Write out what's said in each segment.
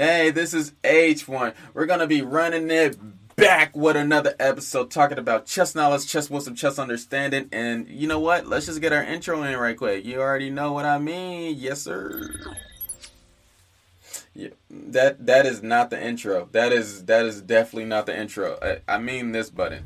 Hey, this is H1. We're gonna be running it back with another episode talking about chess knowledge, chess wisdom, chess understanding, and you know what? Let's just get our intro in right quick. You already know what I mean, yes sir. Yeah, that that is not the intro. That is that is definitely not the intro. I, I mean this button.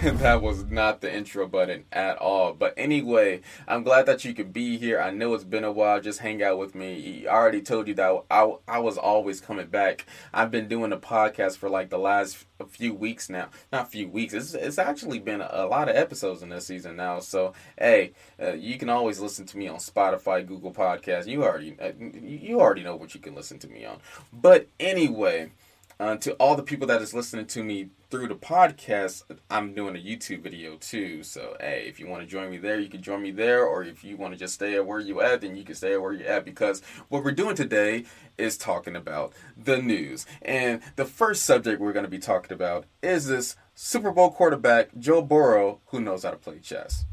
that was not the intro button at all. But anyway, I'm glad that you could be here. I know it's been a while. Just hang out with me. I already told you that I, I was always coming back. I've been doing a podcast for like the last few weeks now. Not few weeks. It's, it's actually been a, lot of episodes in this season now. So, hey, uh, you can always listen to me on Spotify, Google Podcasts. You already, uh, you already know what you can listen to me on. But anyway, uh, to all the people that is listening to me through the podcast, I'm doing a YouTube video too. So hey, if you want to join me there, you can join me there, or if you want to just stay at where you at, then you can stay at where you at. Because what we're doing today is talking about the news, and the first subject we're going to be talking about is this Super Bowl quarterback Joe Burrow, who knows how to play chess.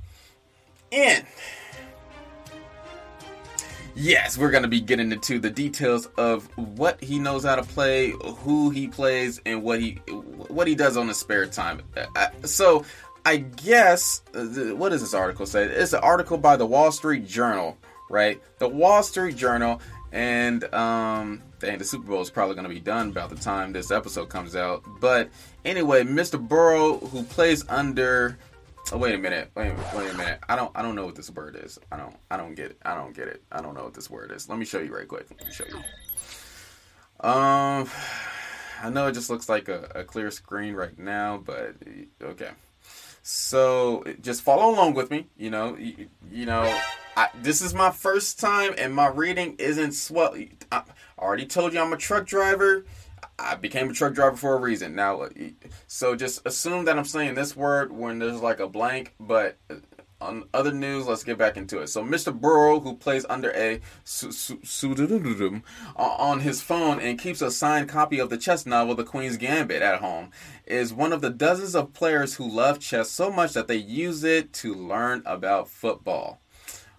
And Yes, we're going to be getting into the details of what he knows how to play, who he plays, and what he what he does on his spare time. Uh, so, I guess uh, what does this article say? It's an article by the Wall Street Journal, right? The Wall Street Journal, and um, dang, the Super Bowl is probably going to be done about the time this episode comes out. But anyway, Mr. Burrow, who plays under Oh, wait a minute. Wait, wait a minute. I don't. I don't know what this word is. I don't. I don't get it. I don't get it. I don't know what this word is. Let me show you right quick. Let me show you. Um, I know it just looks like a, a clear screen right now, but okay. So just follow along with me. You know. You, you know. I, this is my first time, and my reading isn't swell. I already told you I'm a truck driver. I became a truck driver for a reason. Now, so just assume that I'm saying this word when there's like a blank, but on other news, let's get back into it. So, Mr. Burrow, who plays under a pseudonym uh, on his phone and keeps a signed copy of the chess novel The Queen's Gambit at home, is one of the dozens of players who love chess so much that they use it to learn about football.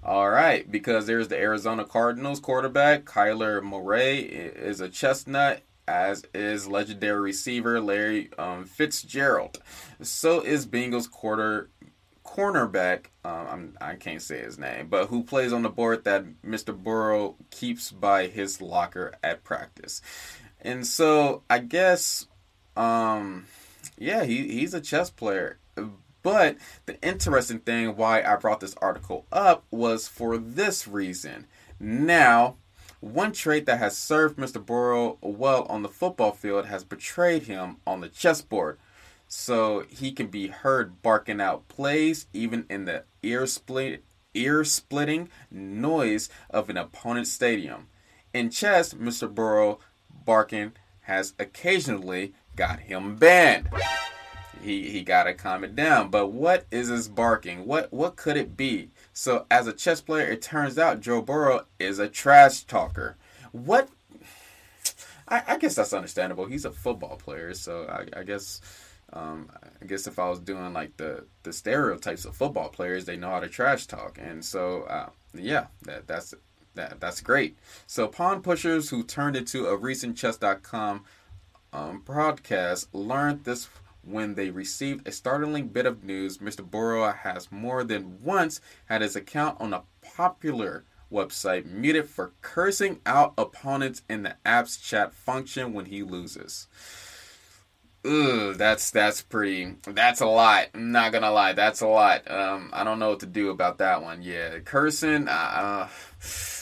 All right, because there's the Arizona Cardinals quarterback Kyler Murray is a chess nut as is legendary receiver Larry um, Fitzgerald. So is Bengals quarter cornerback. Um, I can not say his name, but who plays on the board that Mr. Burrow keeps by his locker at practice. And so I guess, um, yeah, he, he's a chess player. But the interesting thing why I brought this article up was for this reason. Now, one trait that has served Mr. Burrow well on the football field has betrayed him on the chessboard. So he can be heard barking out plays even in the ear split ear splitting noise of an opponent's stadium. In chess, Mr. Burrow barking has occasionally got him banned. He he gotta calm it down. But what is this barking? What what could it be? So, as a chess player, it turns out Joe Burrow is a trash talker. What? I, I guess that's understandable. He's a football player, so I, I guess. Um, I guess if I was doing like the the stereotypes of football players, they know how to trash talk, and so uh, yeah, that that's that that's great. So pawn pushers who turned into a recent chess.com um, broadcast learned this when they received a startling bit of news, Mr. Burrow has more than once had his account on a popular website muted for cursing out opponents in the app's chat function when he loses. Ugh, that's that's pretty. That's a lot. I'm not gonna lie, that's a lot. Um, I don't know what to do about that one. Yeah, cursing. Uh, uh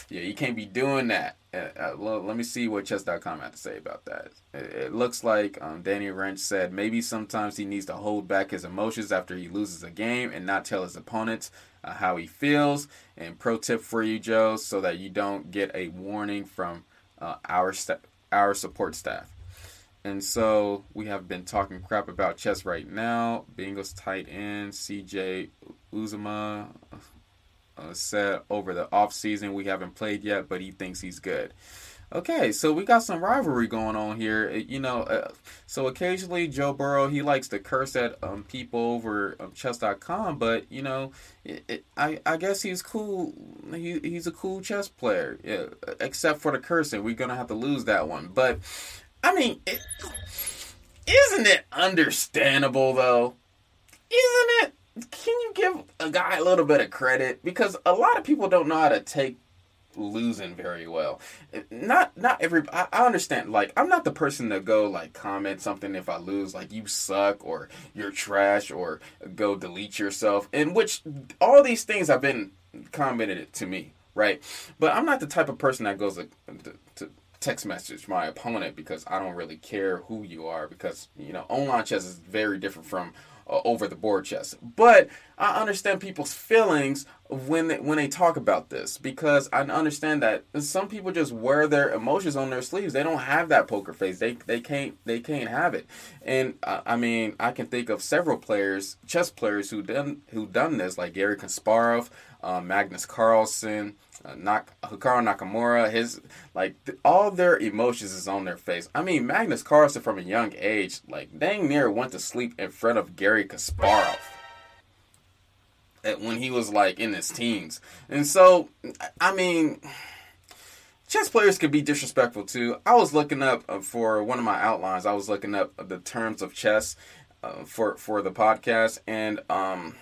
yeah, you can't be doing that. Uh, uh, let me see what chess.com had to say about that. It, it looks like um, Danny Rensch said maybe sometimes he needs to hold back his emotions after he loses a game and not tell his opponents uh, how he feels. And pro tip for you, Joe, so that you don't get a warning from uh, our st- our support staff. And so we have been talking crap about chess right now. Bengals tight end CJ Uzomah uh, said over the offseason we haven't played yet, but he thinks he's good. Okay, so we got some rivalry going on here. You know, uh, so occasionally Joe Burrow he likes to curse at um, people over um, chess.com, but you know, it, it, I I guess he's cool. He he's a cool chess player, yeah, except for the cursing. We're gonna have to lose that one. But I mean, isn't it understandable though? Isn't it? Can you give a guy a little bit of credit because a lot of people don't know how to take losing very well. Not not every I, I, understand like I'm not the person to go like comment something if I lose like you suck or you're trash or go delete yourself. In which all these things have been commented to me, right? But I'm not the type of person that goes to, to, to text message my opponent because I don't really care who you are because you know online chess is very different from uh, over the board chess. But I understand people's feelings when they, when they talk about this because I understand that some people just wear their emotions on their sleeves. They don't have that poker face. They they can't they can't have it. And uh, I mean, I can think of several players, chess players who done who done this, like Garry Kasparov, uh, Magnus Carlsen, uh, Hikaru Nakamura, his like th- all their emotions is on their face. I mean, Magnus Carlsen from a young age, like dang near went to sleep in front of Garry Kasparov when he was like in his teens, and so I mean. Chess players could be disrespectful too. I was looking up uh, for one of my outlines. I was looking up the terms of chess uh, for for the podcast, and um,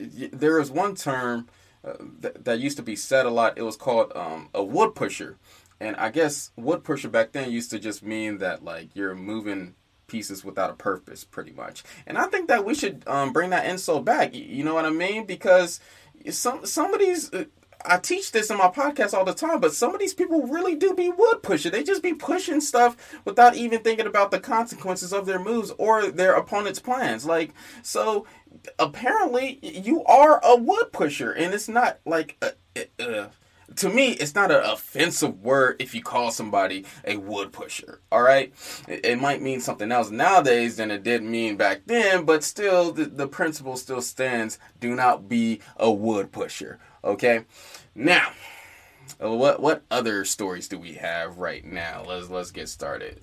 there is one term uh, that, used to be said a lot. It was called um, a wood pusher, and I guess wood pusher back then used to just mean that like you're moving pieces without a purpose, pretty much. And I think that we should um, bring that insult back. You know what I mean? Because some some of these. Uh, I teach this in my podcast all the time, but some of these people really do be wood pusher. They just be pushing stuff without even thinking about the consequences of their moves or their opponent's plans. Like, so apparently you are a wood pusher, and it's not like a, to me, it's not an offensive word if you call somebody a wood pusher. All right, it, it, might mean something else nowadays than it did mean back then, but still, the, the principle still stands. Do not be a wood pusher. Okay, now. Uh, what what other stories do we have right now? Let's let's get started.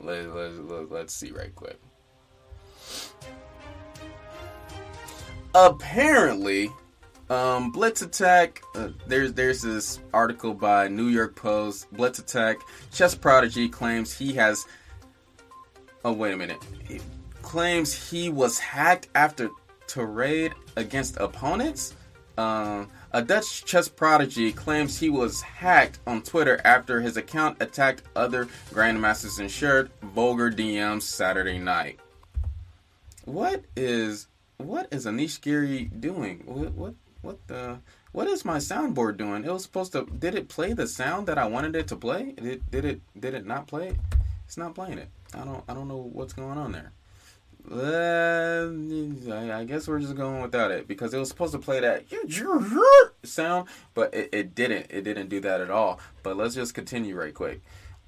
Let, let, let, let's see right quick. Apparently, um, Blitz Attack. Uh, there's there's this article by New York Post. Blitz Attack. Chess Prodigy claims he has. Oh wait a minute. He claims he was hacked after to tirade against opponents. Um, a Dutch chess prodigy claims he was hacked on Twitter after his account attacked other grandmasters and shared vulgar DMs Saturday night. What is what is Anish Giri doing? What what what the what is my soundboard doing? It was supposed to did it play the sound that I wanted it to play? Did did it did it not play it? It's not playing it. I don't I don't know what's going on there. Uh, I guess we're just going without it because it was supposed to play that sound, but it, it didn't. It didn't do that at all. But let's just continue right quick.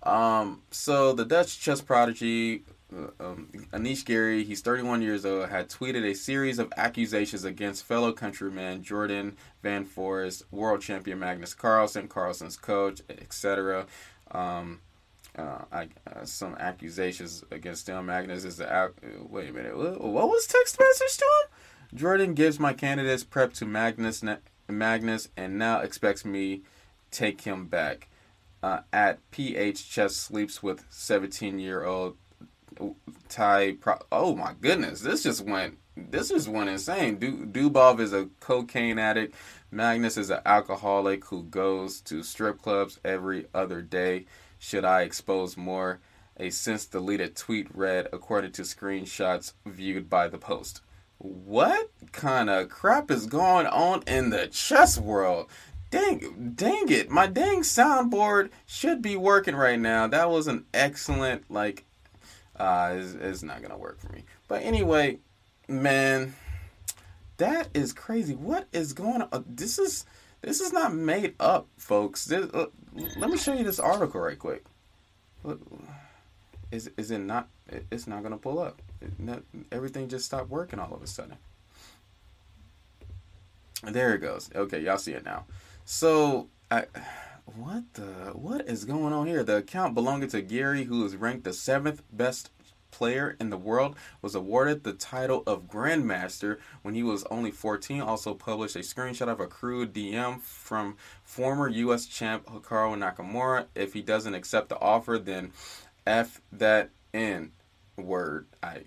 Um, so the Dutch chess prodigy uh, um, Anish Giri, he's 31 years old, had tweeted a series of accusations against fellow countryman Jorden Van Foreest, world champion Magnus Carlsen, Carlsen's coach, etc. Um, uh, I, uh, some accusations against Dale Magnus is the uh, wait a minute what, was text message to him? Jorden gives my candidates prep to Magnus Magnus and now expects me take him back. Uh, at PH Chess sleeps with 17 year old Ty. Pro- oh my goodness, this just went this just went insane. Du- Dubov is a cocaine addict. Magnus is an alcoholic who goes to strip clubs every other day. Should I expose more? A since deleted tweet read according to screenshots viewed by the post. What kind of crap is going on in the chess world? Dang, dang it! My dang soundboard should be working right now. That was an excellent like. Uh, it's, it's not gonna work for me. But anyway, man, that is crazy. What is going on? This is this is not made up, folks. This, uh, let me show you this article right quick. Is is it not? It's not gonna pull up. Not, everything just stopped working all of a sudden. There it goes. Okay, y'all see it now. So, I, what the what is going on here? The account belonging to Giri, who is ranked the seventh best player in the world, was awarded the title of Grandmaster when he was only 14. Also published a screenshot of a crude DM from former U.S. champ Hikaru Nakamura. If he doesn't accept the offer, then f that n word. I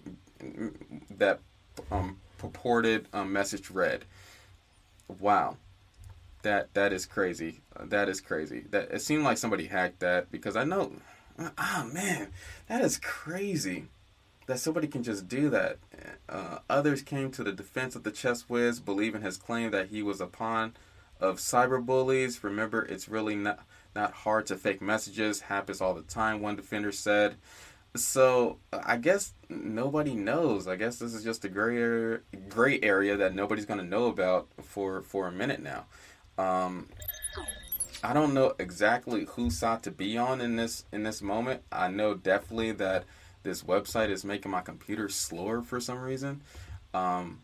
that um, purported um, message read. Wow, that that is crazy. That is crazy. That it seemed like somebody hacked that because I know. Ah oh, man, that is crazy. That somebody can just do that. Uh, others came to the defense of the chess whiz, believing his claim that he was a pawn of cyber bullies. Remember, it's really not not hard to fake messages. Happens all the time. One defender said. So I guess nobody knows. I guess this is just a gray area, gray area that nobody's gonna know about for for a minute now. Um, I don't know exactly who sought to be on in this in this moment. I know definitely that this website is making my computer slower for some reason. Um,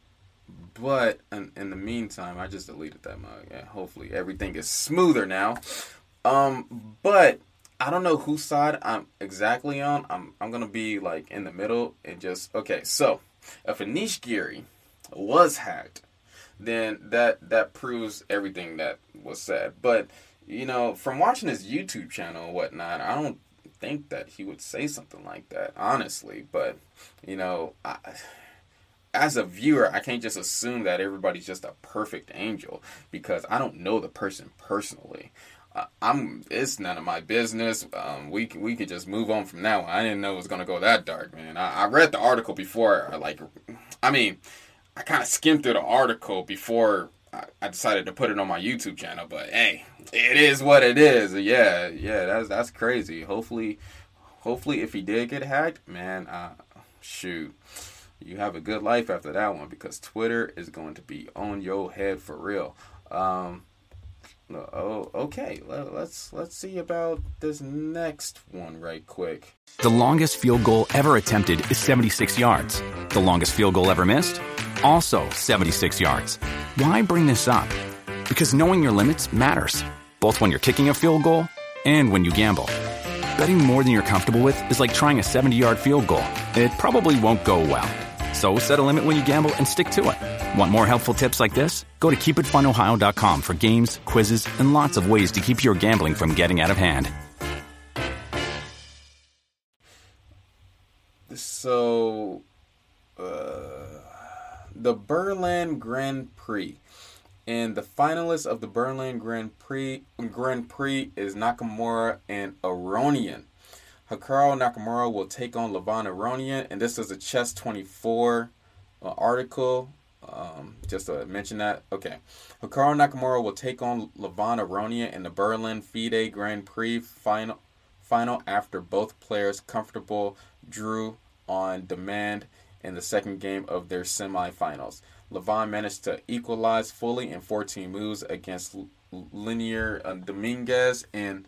but in, in, the meantime, I just deleted that mug. Yeah, hopefully everything is smoother now. Um, but I don't know whose side I'm exactly on. I'm I'm gonna be like in the middle and just okay. So if Anish Giri was hacked, then that that proves everything that was said. But you know, from watching his YouTube channel and whatnot, I don't think that he would say something like that, honestly. But you know, I, as a viewer, I can't just assume that everybody's just a perfect angel because I don't know the person personally. I'm. It's none of my business. Um, we we could just move on from now. I didn't know it was gonna go that dark, man. I, I read the article before. Like, I mean, I kind of skimmed through the article before I, decided to put it on my YouTube channel. But hey, it is what it is. Yeah, yeah, that's that's crazy. Hopefully, hopefully, if he did get hacked, man, uh, shoot, you have a good life after that one because Twitter is going to be on your head for real. Um, oh, okay. Let's let's see about this next one right quick. The longest field goal ever attempted is 76 yards. The longest field goal ever missed, also 76 yards. Why bring this up? Because knowing your limits matters, both when you're kicking a field goal and when you gamble. Betting more than you're comfortable with is like trying a 70-yard field goal. It probably won't go well. So set a limit when you gamble and stick to it. Want more helpful tips like this? Go to keepitfunohio.com for games, quizzes, and lots of ways to keep your gambling from getting out of hand. So, uh, the Berlin Grand Prix. And the finalists of the Berlin Grand Prix Grand Prix is Nakamura and Aronian. Hikaru Nakamura will take on Levon Aronian, and this is a Chess 24 uh, article. Um, just to mention that. Okay. Hikaru Nakamura will take on Levon Aronian in the Berlin FIDE Grand Prix final, final after both players comfortable drew on demand in the second game of their semifinals. Levon managed to equalize fully in 14 moves against Leinier uh, Dominguez and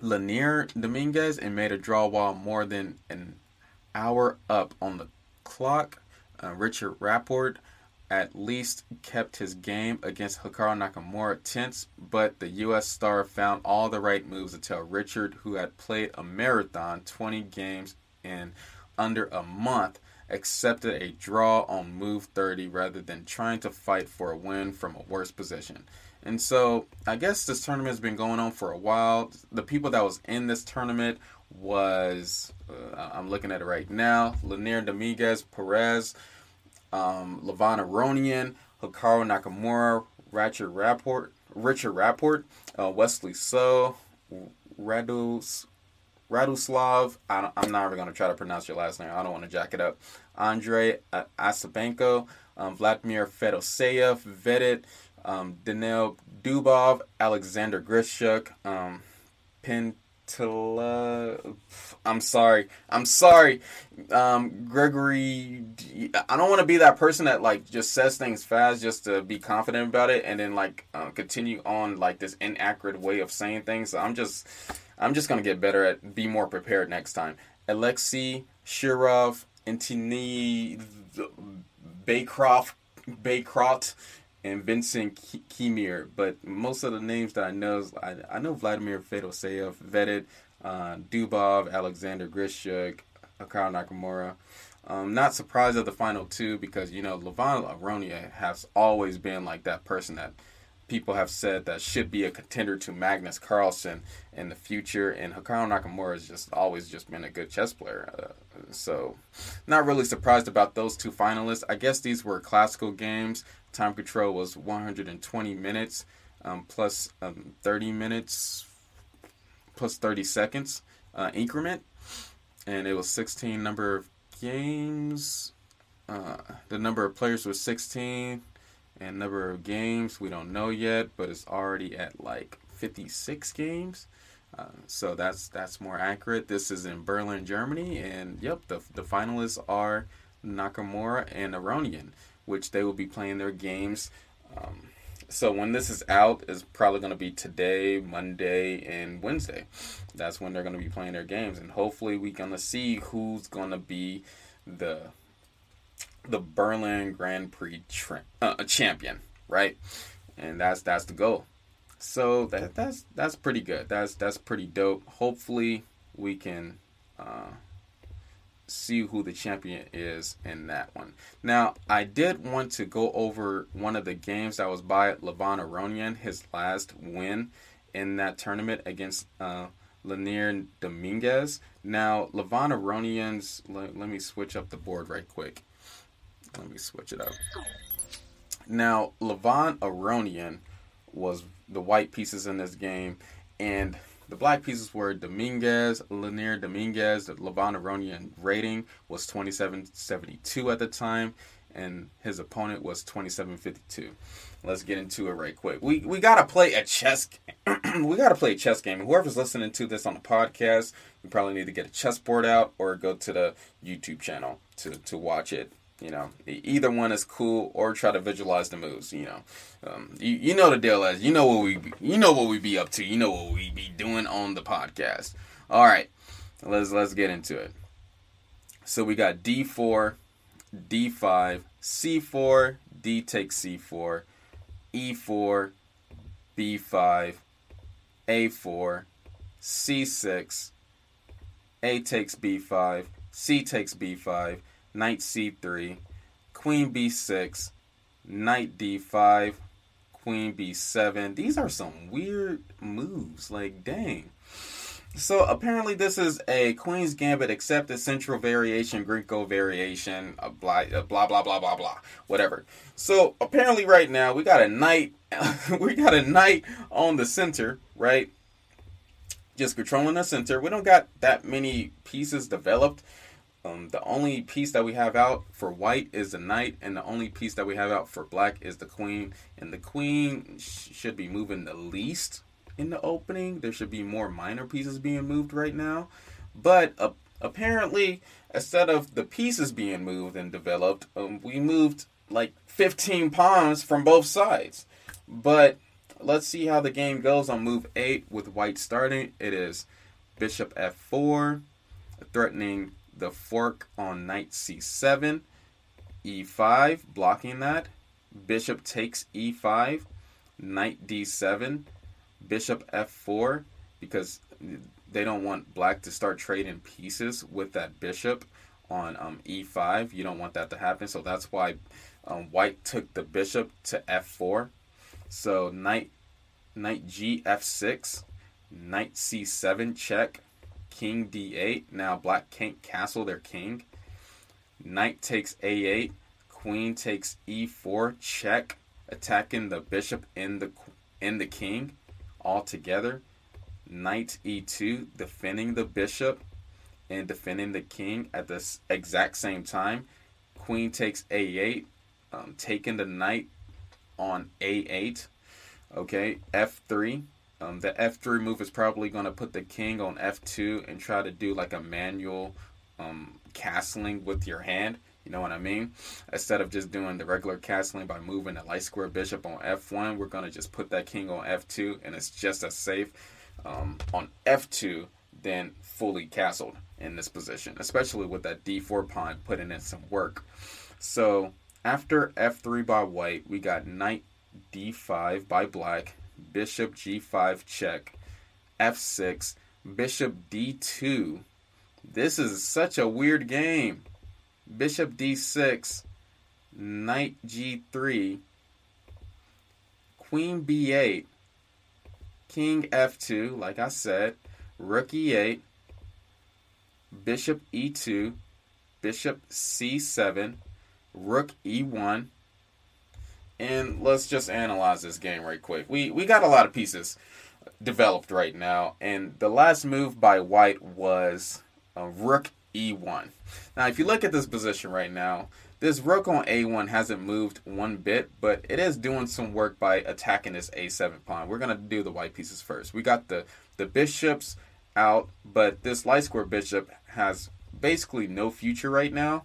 Leinier Dominguez and made a draw while more than an hour up on the clock. Uh, Richard Rapport at least kept his game against Hikaru Nakamura tense, but the U.S. star found all the right moves to tell Richard, who had played a marathon 20 games in under a month, accepted a draw on move 30 rather than trying to fight for a win from a worse position. And so I guess this tournament has been going on for a while. The people that was in this tournament was uh, I'm looking at it right now: Leinier Dominguez, Perez, um, Levon Aronian, Hikaru Nakamura, Richard Rapport, Richard Rapport, uh, Wesley So, Radus Raduslav, I am not even going to try to pronounce your last name. I don't want to jack it up. Andre Asabenko, um, Vladimir Fedoseev, Vedit, um, Dubov, Alexander Grischuk, um. I'm sorry. I'm sorry, um, Gregory. I don't want to be that person that like just says things fast just to be confident about it, and then like uh, continue on like this inaccurate way of saying things. So I'm just, I'm just gonna get better at be more prepared next time. Alexei Shirov, Antini Baycroft, Baycroft, and Vincent Keymer. But most of the names that I know, is, I, I know Vladimir Fedoseev, Vedit, uh, Dubov, Alexander Grischuk, Hikaru Nakamura. Um, not surprised at the final two because you know Levon Aronian has always been like that person that people have said that should be a contender to Magnus Carlsen in the future, and Hikaru Nakamura has just always just been a good chess player. Uh, so, not really surprised about those two finalists. I guess these were classical games. Time control was 120 minutes um, plus, um, 30 minutes plus 30 seconds uh, increment, and it was 16 number of games. Uh, the number of players was 16, and number of games we don't know yet, but it's already at like 56 games. Uh, so that's that's more accurate. This is in Berlin, Germany, and yep, the the finalists are Nakamura and Aronian, which they will be playing their games. Um, so when this is out, is probably going to be today, Monday, and Wednesday. That's when they're going to be playing their games, and hopefully we're going to see who's going to be the the Berlin Grand Prix tra- uh, champion, right? And that's that's the goal. So that that's that's pretty good. That's that's pretty dope. Hopefully we can uh, see who the champion is in that one. Now I did want to go over one of the games that was by Levon Aronian, his last win in that tournament against uh, Leinier Dominguez. Now Levon Aronian's. Let, let me switch up the board right quick. Let me switch it up. Now Levon Aronian was the white pieces in this game, and the black pieces were Dominguez, Leinier Dominguez. The Aronian rating was 2772 at the time, and his opponent was 2752. Let's get into it right quick. We we gotta play a chess. we gotta play a chess game. Whoever's listening to this on the podcast, you probably need to get a chessboard out or go to the YouTube channel to to watch it. You know, either one is cool, or try to visualize the moves. You know, um, you, you know the deal as you know what we you know what we be up to. You know what we be doing on the podcast. All right, let's let's get into it. So we got D4, D5, C4, D takes C4, E4, B5, A4, C6, A takes B5, C takes B5 knight c3, queen b6, knight d5, queen b7. These are some weird moves. Like, dang. So apparently this is a Queen's Gambit except the central variation, Grinko variation, blah, blah blah blah blah blah, whatever. So apparently right now we got a knight, we got a knight on the center, right? Just controlling the center. We don't got that many pieces developed. Um, the only piece that we have out for white is the knight, and the only piece that we have out for black is the queen. And the queen sh- should be moving the least in the opening. There should be more minor pieces being moved right now. But uh, apparently, instead of the pieces being moved and developed, um, we moved like 15 pawns from both sides. But let's see how the game goes on move 8 with white starting. It is bishop f4, threatening the fork on knight c7, e5, blocking that. Bishop takes e5, knight d7, bishop f4, because they don't want black to start trading pieces with that bishop on um, e5. You don't want that to happen, so that's why um, white took the bishop to f4. So knight knight g f6, knight c7 check, king d8. Now black can't castle their king. Knight takes a8. Queen takes e4. Check. Attacking the bishop and the and the king all together. knight e2, defending the bishop and defending the king at the exact same time. Queen takes a8, um, taking the knight on a8. Okay, f3. Um, the f3 move is probably going to put the king on f2 and try to do like a manual um, castling with your hand. You know what I mean? Instead of just doing the regular castling by moving the light square bishop on f1, we're going to just put that king on f2 and it's just as safe um, on f2 than fully castled in this position, especially with that d4 pawn putting in some work. So after f3 by white, we got knight d5 by black, bishop g5 check, f6, bishop d2. This is such a weird game. Bishop d6, knight g3, queen b8, king f2, like I said, rook e8, bishop e2, bishop c7, rook e1. And let's just analyze this game right quick. We we got a lot of pieces developed right now, and the last move by white was a rook e1. Now, if you look at this position right now, this rook on a1 hasn't moved one bit, but it is doing some work by attacking this a7 pawn. We're to do the white pieces first. We got the, the bishops out, but this light square bishop has basically no future right now.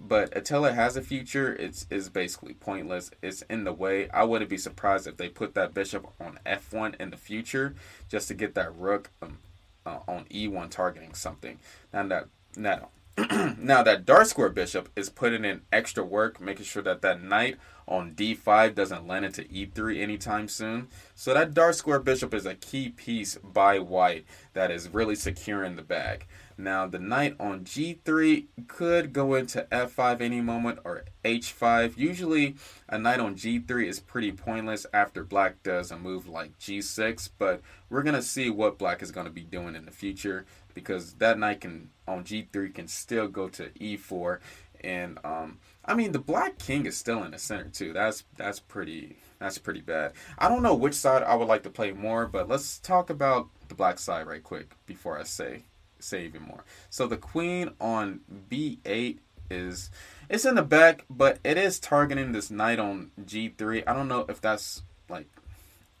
But it has a future, it's is basically pointless. It's in the way. I wouldn't be surprised if they put that bishop on f1 in the future just to get that rook um, uh, on e1 targeting something. Now that now, now that dark square bishop is putting in extra work, making sure that that knight on d5 doesn't land into e3 anytime soon. So that dark square bishop is a key piece by white that is really securing the bag. Now the knight on g3 could go into f5 any moment or h5. Usually a knight on g3 is pretty pointless after black does a move like g6, but we're going to see what black is going to be doing in the future because that knight can on g3 can still go to e4 and um I mean the black king is still in the center too. That's that's pretty that's pretty bad. I don't know which side I would like to play more, but let's talk about the black side right quick before I say even more. So the queen on b8 is it's in the back, but it is targeting this knight on g3. I don't know if that's like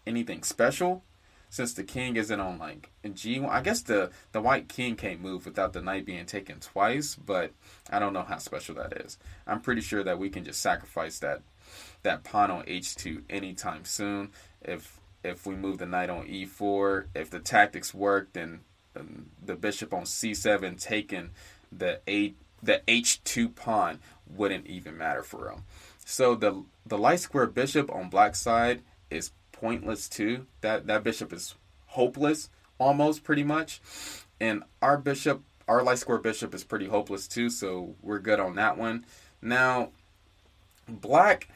anything special since the king isn't on like g1. I guess the the white king can't move without the knight being taken twice, but I don't know how special that is. I'm pretty sure that we can just sacrifice that that pawn on h2 anytime soon if if we move the knight on e4. If the tactics work, then the bishop on c7 taking the a the h2 pawn wouldn't even matter for him. So the the light square bishop on black side is pointless too. That that bishop is hopeless almost pretty much. And our bishop, our light square bishop is pretty hopeless too, so we're good on that one. Now black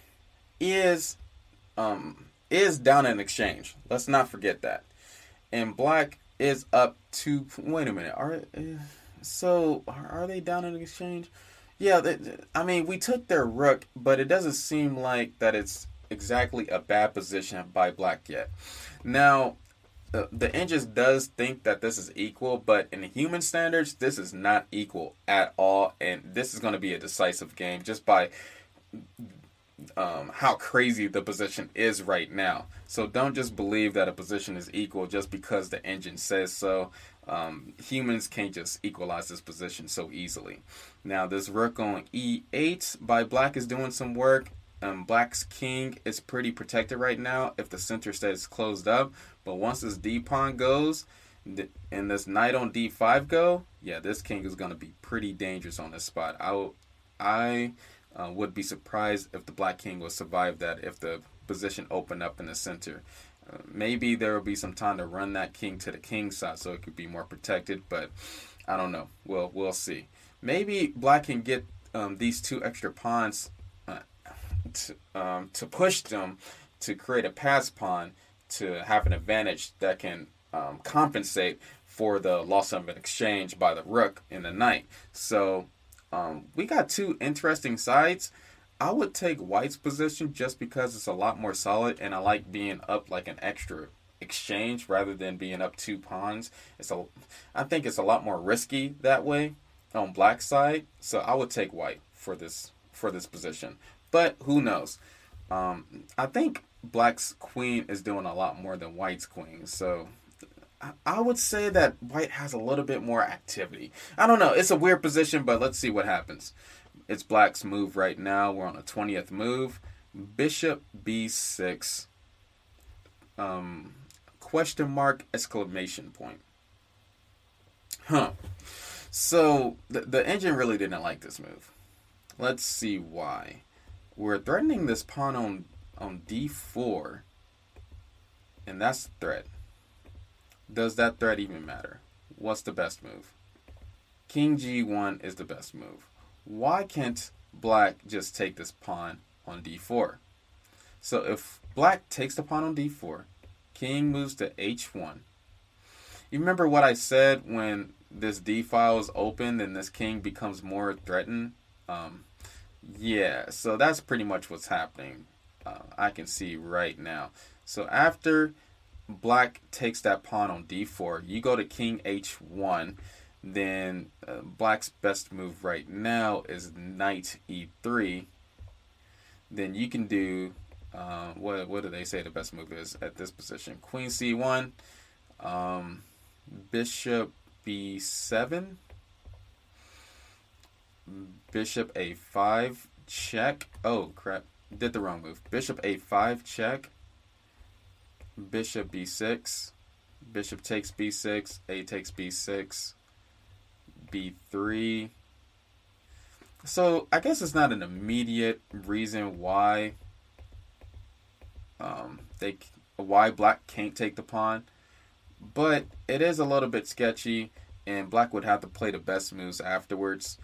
is um is down in exchange. Let's not forget that. And black is up to wait a minute. Are uh, so are they down in exchange? Yeah, they, I mean we took their rook, but it doesn't seem like that it's exactly a bad position by black yet. Now, the engine does think that this is equal, but in human standards, this is not equal at all, and this is going to be a decisive game just by um, how crazy the position is right now. So don't just believe that a position is equal just because the engine says so. Um, humans can't just equalize this position so easily. Now, this rook on e8 by black is doing some work. Um, Black's king is pretty protected right now if the center stays closed up. But once this d pawn goes and this knight on d5 go, yeah, this king is going to be pretty dangerous on this spot. I, I uh, would be surprised if the black king will survive that if the position opened up in the center. Uh, maybe there will be some time to run that king to the king side so it could be more protected, but I don't know. We'll we'll see. Maybe black can get um, these two extra pawns to, um, to push them to create a pass pawn to have an advantage that can um, compensate for the loss of an exchange by the rook in the knight. So um, we got two interesting sides. I would take white's position just because it's a lot more solid and I like being up like an extra exchange rather than being up two pawns. It's a, I think it's a lot more risky that way on black side. So I would take white for this for this position. But who knows? Um, I think black's queen is doing a lot more than white's queen. So I would say that white has a little bit more activity. I don't know. It's a weird position, but let's see what happens. It's black's move right now. We're on a 20th move. Bishop b6. Um, question mark exclamation point. Huh. So the, the engine really didn't like this move. Let's see why. We're threatening this pawn on on d4. And that's the threat. Does that threat even matter? What's the best move? King g1 is the best move. Why can't black just take this pawn on d4? So if black takes the pawn on d4, king moves to h1. You remember what I said when this d file is opened and this king becomes more threatened? Um, yeah, so that's pretty much what's happening. Uh, I can see right now. So after black takes that pawn on d4, you go to king h1. Then uh, black's best move right now is knight e3. Then you can do uh, what what do they say the best move is at this position? Queen c1, um, bishop b7, bishop a5 check. Oh crap! Did the wrong move. Bishop a5 check. Bishop b6. Bishop takes b6. A takes b6. b3. So I guess it's not an immediate reason why um, they why black can't take the pawn, but it is a little bit sketchy, and black would have to play the best moves afterwards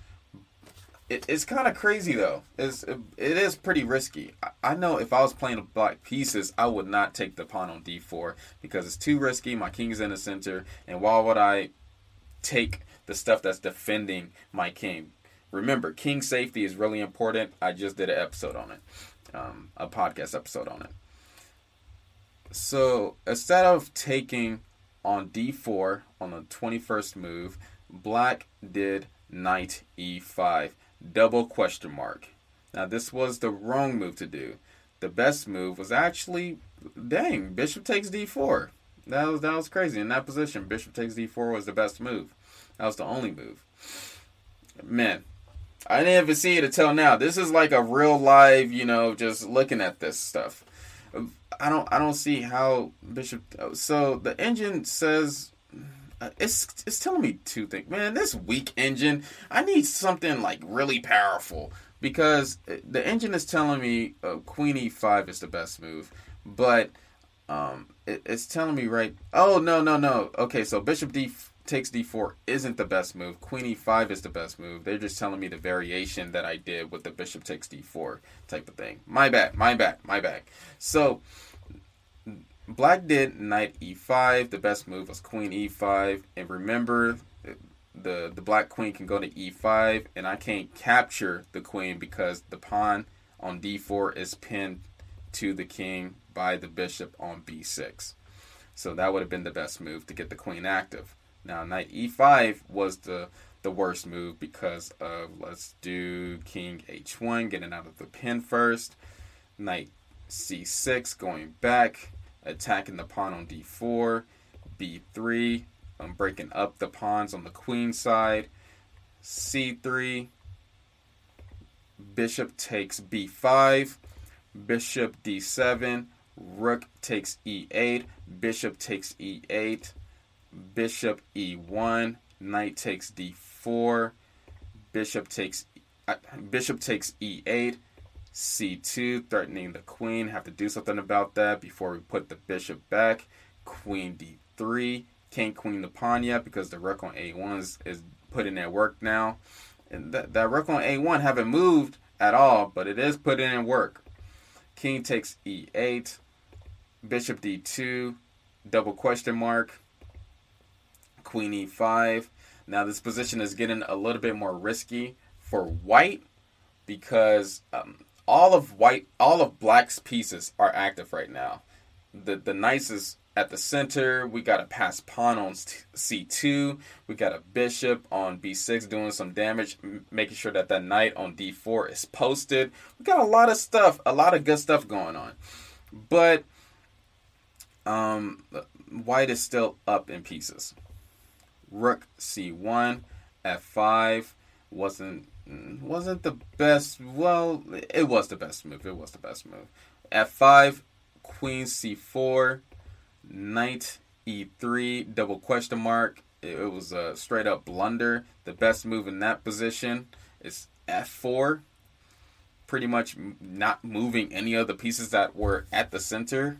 it, it's kind of crazy though. It's it is pretty risky. I, I, know if I was playing black pieces, I would not take the pawn on d4 because it's too risky. My king's in the center, and why would I take the stuff that's defending my king? Remember, king safety is really important. I just did an episode on it, um, a podcast episode on it. So instead of taking on d4 on the 21st move, black did knight e5 double question mark. Now, this was the wrong move to do. The best move was actually, dang, bishop takes d4. That was, that was crazy. In that position, bishop takes d4 was the best move. That was the only move. Man, I didn't even see it until now. This is like a real live, you know, just looking at this stuff. I don't I don't see how Bishop so the engine says it's it's telling me two things, man. This weak engine, I need something like really powerful because uh, the engine is telling me uh, Queen E5 is the best move, but um, it, it's telling me right. Oh no no no. Okay, so Bishop D takes D4 isn't the best move. Queen E5 is the best move. They're just telling me the variation that I did with the Bishop takes D4 type of thing. My bad, my bad, my bad. So Black did knight e5. The best move was queen e5. And remember, the the black queen can go to e5, and I can't capture the queen because the pawn on d4 is pinned to the king by the bishop on b6. So that would have been the best move to get the queen active. Now knight e5 was the the worst move because of let's do king h1 getting out of the pin first, knight c6 going back, attacking the pawn on d4, b3, I'm breaking up the pawns on the queen side, c3, bishop takes b5, bishop d7, rook takes e8, bishop takes e8, bishop e1, knight takes d4, bishop takes uh, bishop takes e8, c2, threatening the queen. Have to do something about that before we put the bishop back. Queen d3. Can't queen the pawn yet because the rook on a1 is, is putting at work now. And that, that rook on a1 haven't moved at all, but it is putting in work. King takes e8. Bishop d2. Double question mark. Queen e5. Now this position is getting a little bit more risky for white because um, all of white, all of black's pieces are active right now. The the knights is at the center. We got a pass pawn on c2. We got a bishop on b6 doing some damage, making sure that that knight on d4 is posted. We got a lot of stuff, a lot of good stuff going on. But um, white is still up in pieces. Rook c1, f5 wasn't wasn't the best. Well, it was the best move. It was the best move. f5, queen c4, knight e3, double question mark. It, was a straight up blunder. The best move in that position is f4. Pretty much not moving any of the pieces that were at the center.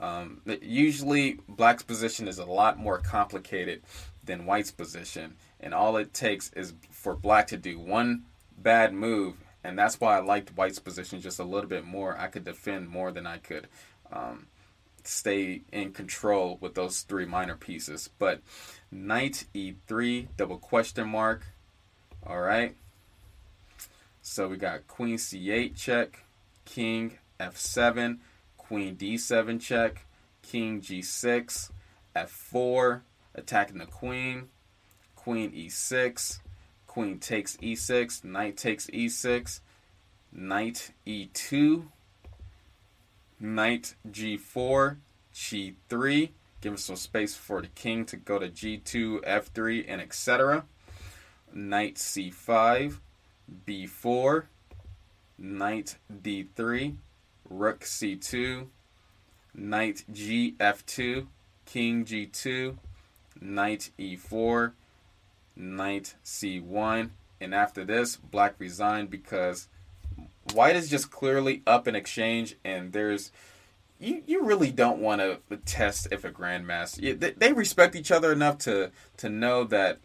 Um, usually, black's position is a lot more complicated than white's position, and all it takes is for black to do one bad move, and that's why I liked white's position just a little bit more. I could defend more than I could um, stay in control with those three minor pieces. But knight e3, double question mark. All right. So we got queen c8 check, king f7, queen d7 check, king g6, f4, attacking the queen, queen e6, queen takes e6, knight takes e6, knight e2, knight g4, g3, give giving some space for the king to go to g2, f3, and etc. Knight c5, b4, knight d3, rook c2, knight g f2, king g2, knight e4, knight c1, and after this, black resigned because white is just clearly up in exchange, and there's you, you really don't want to test if a grandmaster they, respect each other enough to to know that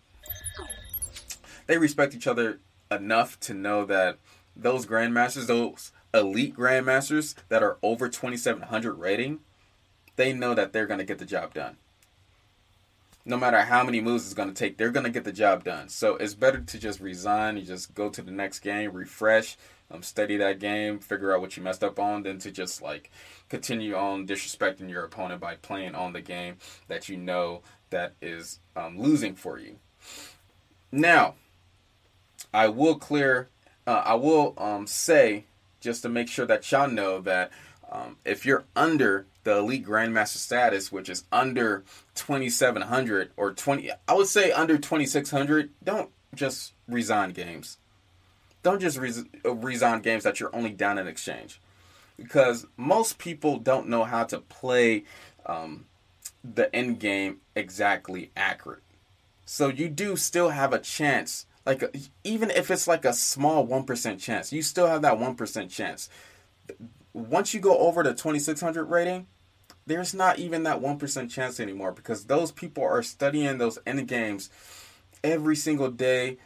they respect each other enough to know that those grandmasters those elite grandmasters that are over 2700 rating, they know that they're going to get the job done. No matter how many moves it's going to take, they're going to get the job done. So it's better to just resign. You just go to the next game, refresh, um, study that game, figure out what you messed up on, than to just like continue on disrespecting your opponent by playing on the game that you know that is um, losing for you. Now, I will clear. Uh, I will um, say just to make sure that y'all know that um, if you're under the elite grandmaster status, which is under 2700 or 20, I would say under 2600, don't just resign games. Don't just res- uh, resign games that you're only down in exchange. Because most people don't know how to play um, the end game exactly accurate. So you do still have a chance like even if it's like a small 1% chance you still have that 1% chance once you go over the 2600 rating there's not even that 1% chance anymore because those people are studying those end games every single day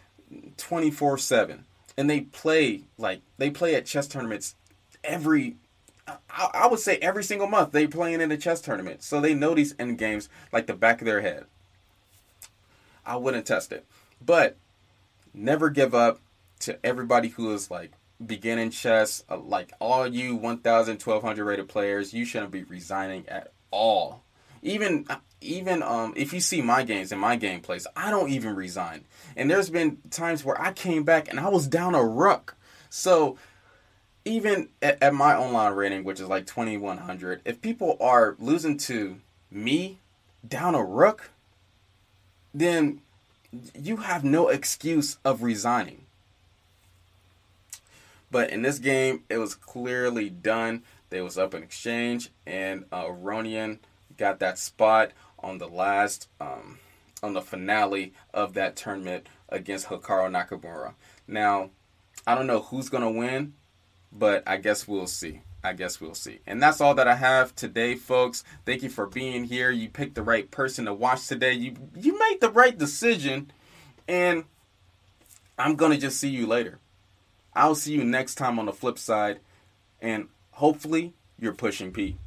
24/7 and they play like they play at chess tournaments every I, I would say every single month they playing in a chess tournament. So they know these end games like the back of their head. I wouldn't test it. But never give up to everybody who is like beginning chess. Uh, like all you 1,000, 1,200 rated players, you shouldn't be resigning at all. Even uh, even um, if you see my games and my gameplays, I don't even resign. And there's been times where I came back and I was down a rook. So even at, at my online rating, which is like 2100, if people are losing to me down a rook, then you have no excuse of resigning. But in this game, it was clearly done. They was up in exchange, and uh, Aronian got that spot on the last, um, on the finale of that tournament against Hikaru Nakamura. Now, I don't know who's gonna win, but I guess we'll see. I guess we'll see. And that's all that I have today, folks. Thank you for being here. You picked the right person to watch today. You you made the right decision. And I'm to just see you later. I'll see you next time on the flip side. And hopefully, you're pushing P.